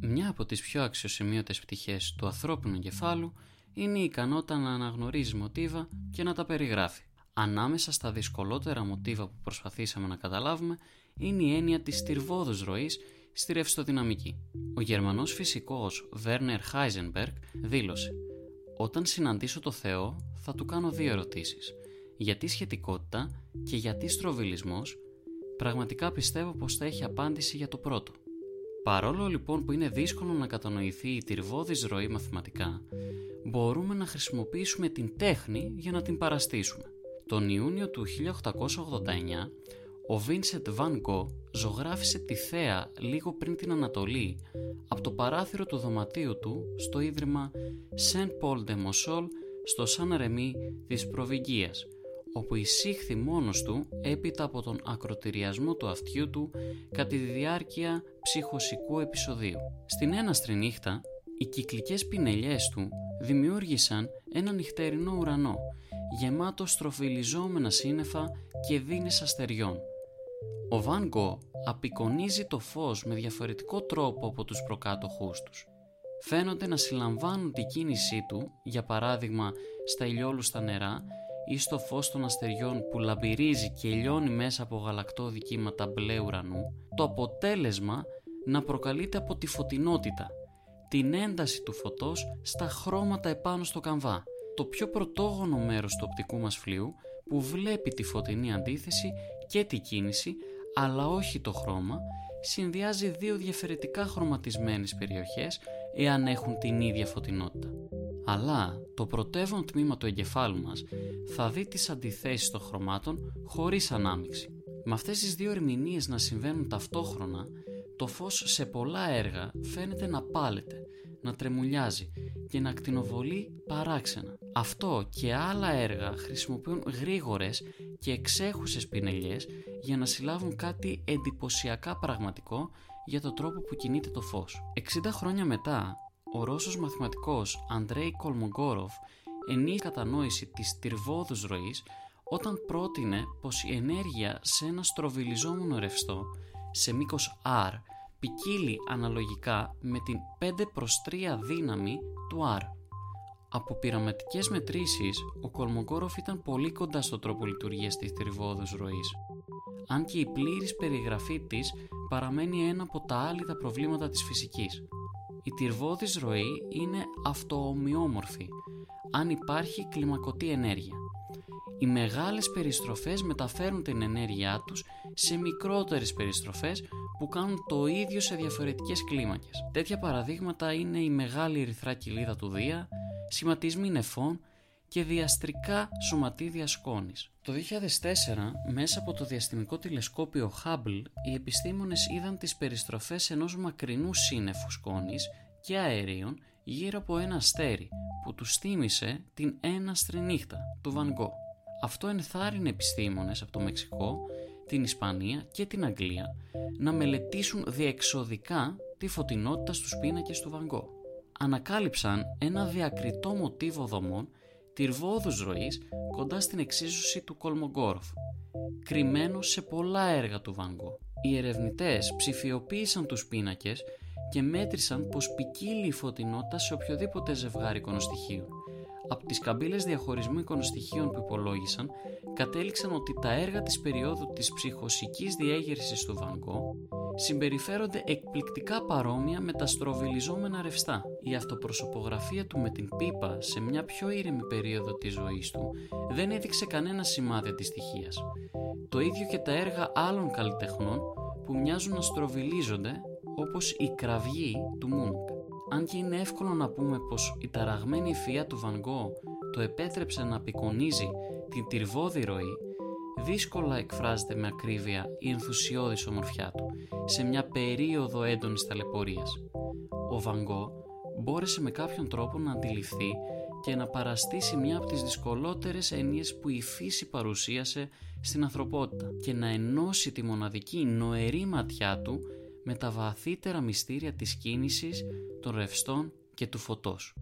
Μια από τις πιο αξιοσημείωτες πτυχές του ανθρώπινου εγκεφάλου είναι η ικανότητα να αναγνωρίζει μοτίβα και να τα περιγράφει. Ανάμεσα στα δυσκολότερα μοτίβα που προσπαθήσαμε να καταλάβουμε είναι η έννοια της στυρβόδους ροής στη ρευστοδυναμική. Ο Γερμανός φυσικός Werner Heisenberg δήλωσε «Όταν συναντήσω το Θεό θα του κάνω δύο ερωτήσεις. Γιατί σχετικότητα και γιατί στροβιλισμός; Πραγματικά πιστεύω πως θα έχει απάντηση για το πρώτο. Παρόλο λοιπόν που είναι δύσκολο να κατανοηθεί η τυρβόδης ροή μαθηματικά, μπορούμε να χρησιμοποιήσουμε την τέχνη για να την παραστήσουμε. Τον Ιούνιο του 1889, ο Βίνσετ Βαν Γκο ζωγράφισε τη θέα λίγο πριν την Ανατολή από το παράθυρο του δωματίου του στο Ίδρυμα Saint Paul de Mossol στο Σαν Ρεμί της Προβυγγίας, όπου εισήχθη μόνος του έπειτα από τον ακροτηριασμό του αυτιού του κατά τη διάρκεια ψυχοσικού επεισοδίου. Στην έναστρη νύχτα, οι κυκλικές πινελιές του δημιούργησαν ένα νυχτερινό ουρανό, γεμάτο στροφιλιζόμενα σύννεφα και δίνες αστεριών. Ο Βαν Γκο απεικονίζει το φως με διαφορετικό τρόπο από τους προκάτοχούς τους. Φαίνονται να συλλαμβάνουν την κίνησή του, για παράδειγμα στα ηλιόλουστα νερά ή στο φως των αστεριών που λαμπυρίζει και λιώνει μέσα από γαλακτό δικήματα μπλε ουρανού, το αποτέλεσμα να προκαλείται από τη φωτεινότητα, την ένταση του φωτός στα χρώματα επάνω στο καμβά, το πιο πρωτόγωνο μέρος του οπτικού μας φλοιού που βλέπει τη φωτεινή αντίθεση και τη κίνηση, αλλά όχι το χρώμα, συνδυάζει δύο διαφορετικά χρωματισμένες περιοχές εάν έχουν την ίδια φωτεινότητα. Αλλά το πρωτεύον τμήμα του εγκεφάλου μας θα δει τις αντιθέσεις των χρωμάτων χωρίς ανάμειξη. Με αυτές τις δύο ερμηνείες να συμβαίνουν ταυτόχρονα, το φως σε πολλά έργα φαίνεται να πάλεται, να τρεμουλιάζει και να ακτινοβολεί παράξενα. Αυτό και άλλα έργα χρησιμοποιούν γρήγορες και εξέχουσες πινελιές για να συλλάβουν κάτι εντυπωσιακά πραγματικό για τον τρόπο που κινείται το φως. 60 χρόνια μετά, ο Ρώσος μαθηματικός Αντρέι Κολμογκόροφ ενήλθε κατανόηση της τυρβόδους ροής όταν πρότεινε πως η ενέργεια σε ένα στροβιλιζόμενο ρευστό σε μήκος R ποικίλει αναλογικά με την 5 προς 3 δύναμη του R. Από πειραματικές μετρήσεις, ο Κολμογκόροφ ήταν πολύ κοντά στο τρόπο λειτουργίας της τριβόδους ροής. Αν και η πλήρης περιγραφή της παραμένει ένα από τα άλλα προβλήματα της φυσικής. Η τυρβόδης ροή είναι αυτοομοιόμορφη, αν υπάρχει κλιμακωτή ενέργεια. Οι μεγάλες περιστροφές μεταφέρουν την ενέργειά τους σε μικρότερες περιστροφές που κάνουν το ίδιο σε διαφορετικές κλίμακες. Τέτοια παραδείγματα είναι η μεγάλη ερυθρά κοιλίδα του Δία, σχηματισμοί νεφών και διαστρικά σωματίδια σκόνης. Το 2004, μέσα από το διαστημικό τηλεσκόπιο Hubble, οι επιστήμονες είδαν τις περιστροφές ενός μακρινού σύννεφου σκόνης και αερίων γύρω από ένα αστέρι που τους θύμισε την έναστρη νύχτα του Van Gogh. Αυτό ενθάρρυνε επιστήμονες από το Μεξικό, την Ισπανία και την Αγγλία να μελετήσουν διεξοδικά τη φωτεινότητα στους πίνακες του Van Gogh. Ανακάλυψαν ένα διακριτό μοτίβο δομών τυρβόδους ροής κοντά στην εξίσωση του Κολμογκόροφ, κρυμμένος σε πολλά έργα του Van Gogh. Οι ερευνητές ψηφιοποίησαν τους πίνακες και μέτρησαν πως ποικίλει η φωτεινότητα σε οποιοδήποτε ζευγάρι εικονοστοιχείων. Από τις καμπύλες διαχωρισμού εικονοστοιχείων που υπολόγισαν, κατέληξαν ότι τα έργα της περίοδου της ψυχοσικής διέγερσης του Van συμπεριφέρονται εκπληκτικά παρόμοια με τα στροβιλιζόμενα ρευστά. Η αυτοπροσωπογραφία του με την πίπα σε μια πιο ήρεμη περίοδο της ζωής του δεν έδειξε κανένα σημάδι αντιστοιχίας. Το ίδιο και τα έργα άλλων καλλιτεχνών που μοιάζουν να στροβιλίζονται όπως η κραυγή του Μούνκ. Αν και είναι εύκολο να πούμε πως η ταραγμένη φία του Van το επέτρεψε να απεικονίζει την τυρβόδη ροή, δύσκολα εκφράζεται με ακρίβεια η ενθουσιώδης ομορφιά του σε μια περίοδο έντονης ταλαιπωρίας. Ο Βαγκό μπόρεσε με κάποιον τρόπο να αντιληφθεί και να παραστήσει μια από τις δυσκολότερες έννοιες που η φύση παρουσίασε στην ανθρωπότητα και να ενώσει τη μοναδική νοερή ματιά του με τα βαθύτερα μυστήρια της κίνησης, των ρευστών και του φωτός.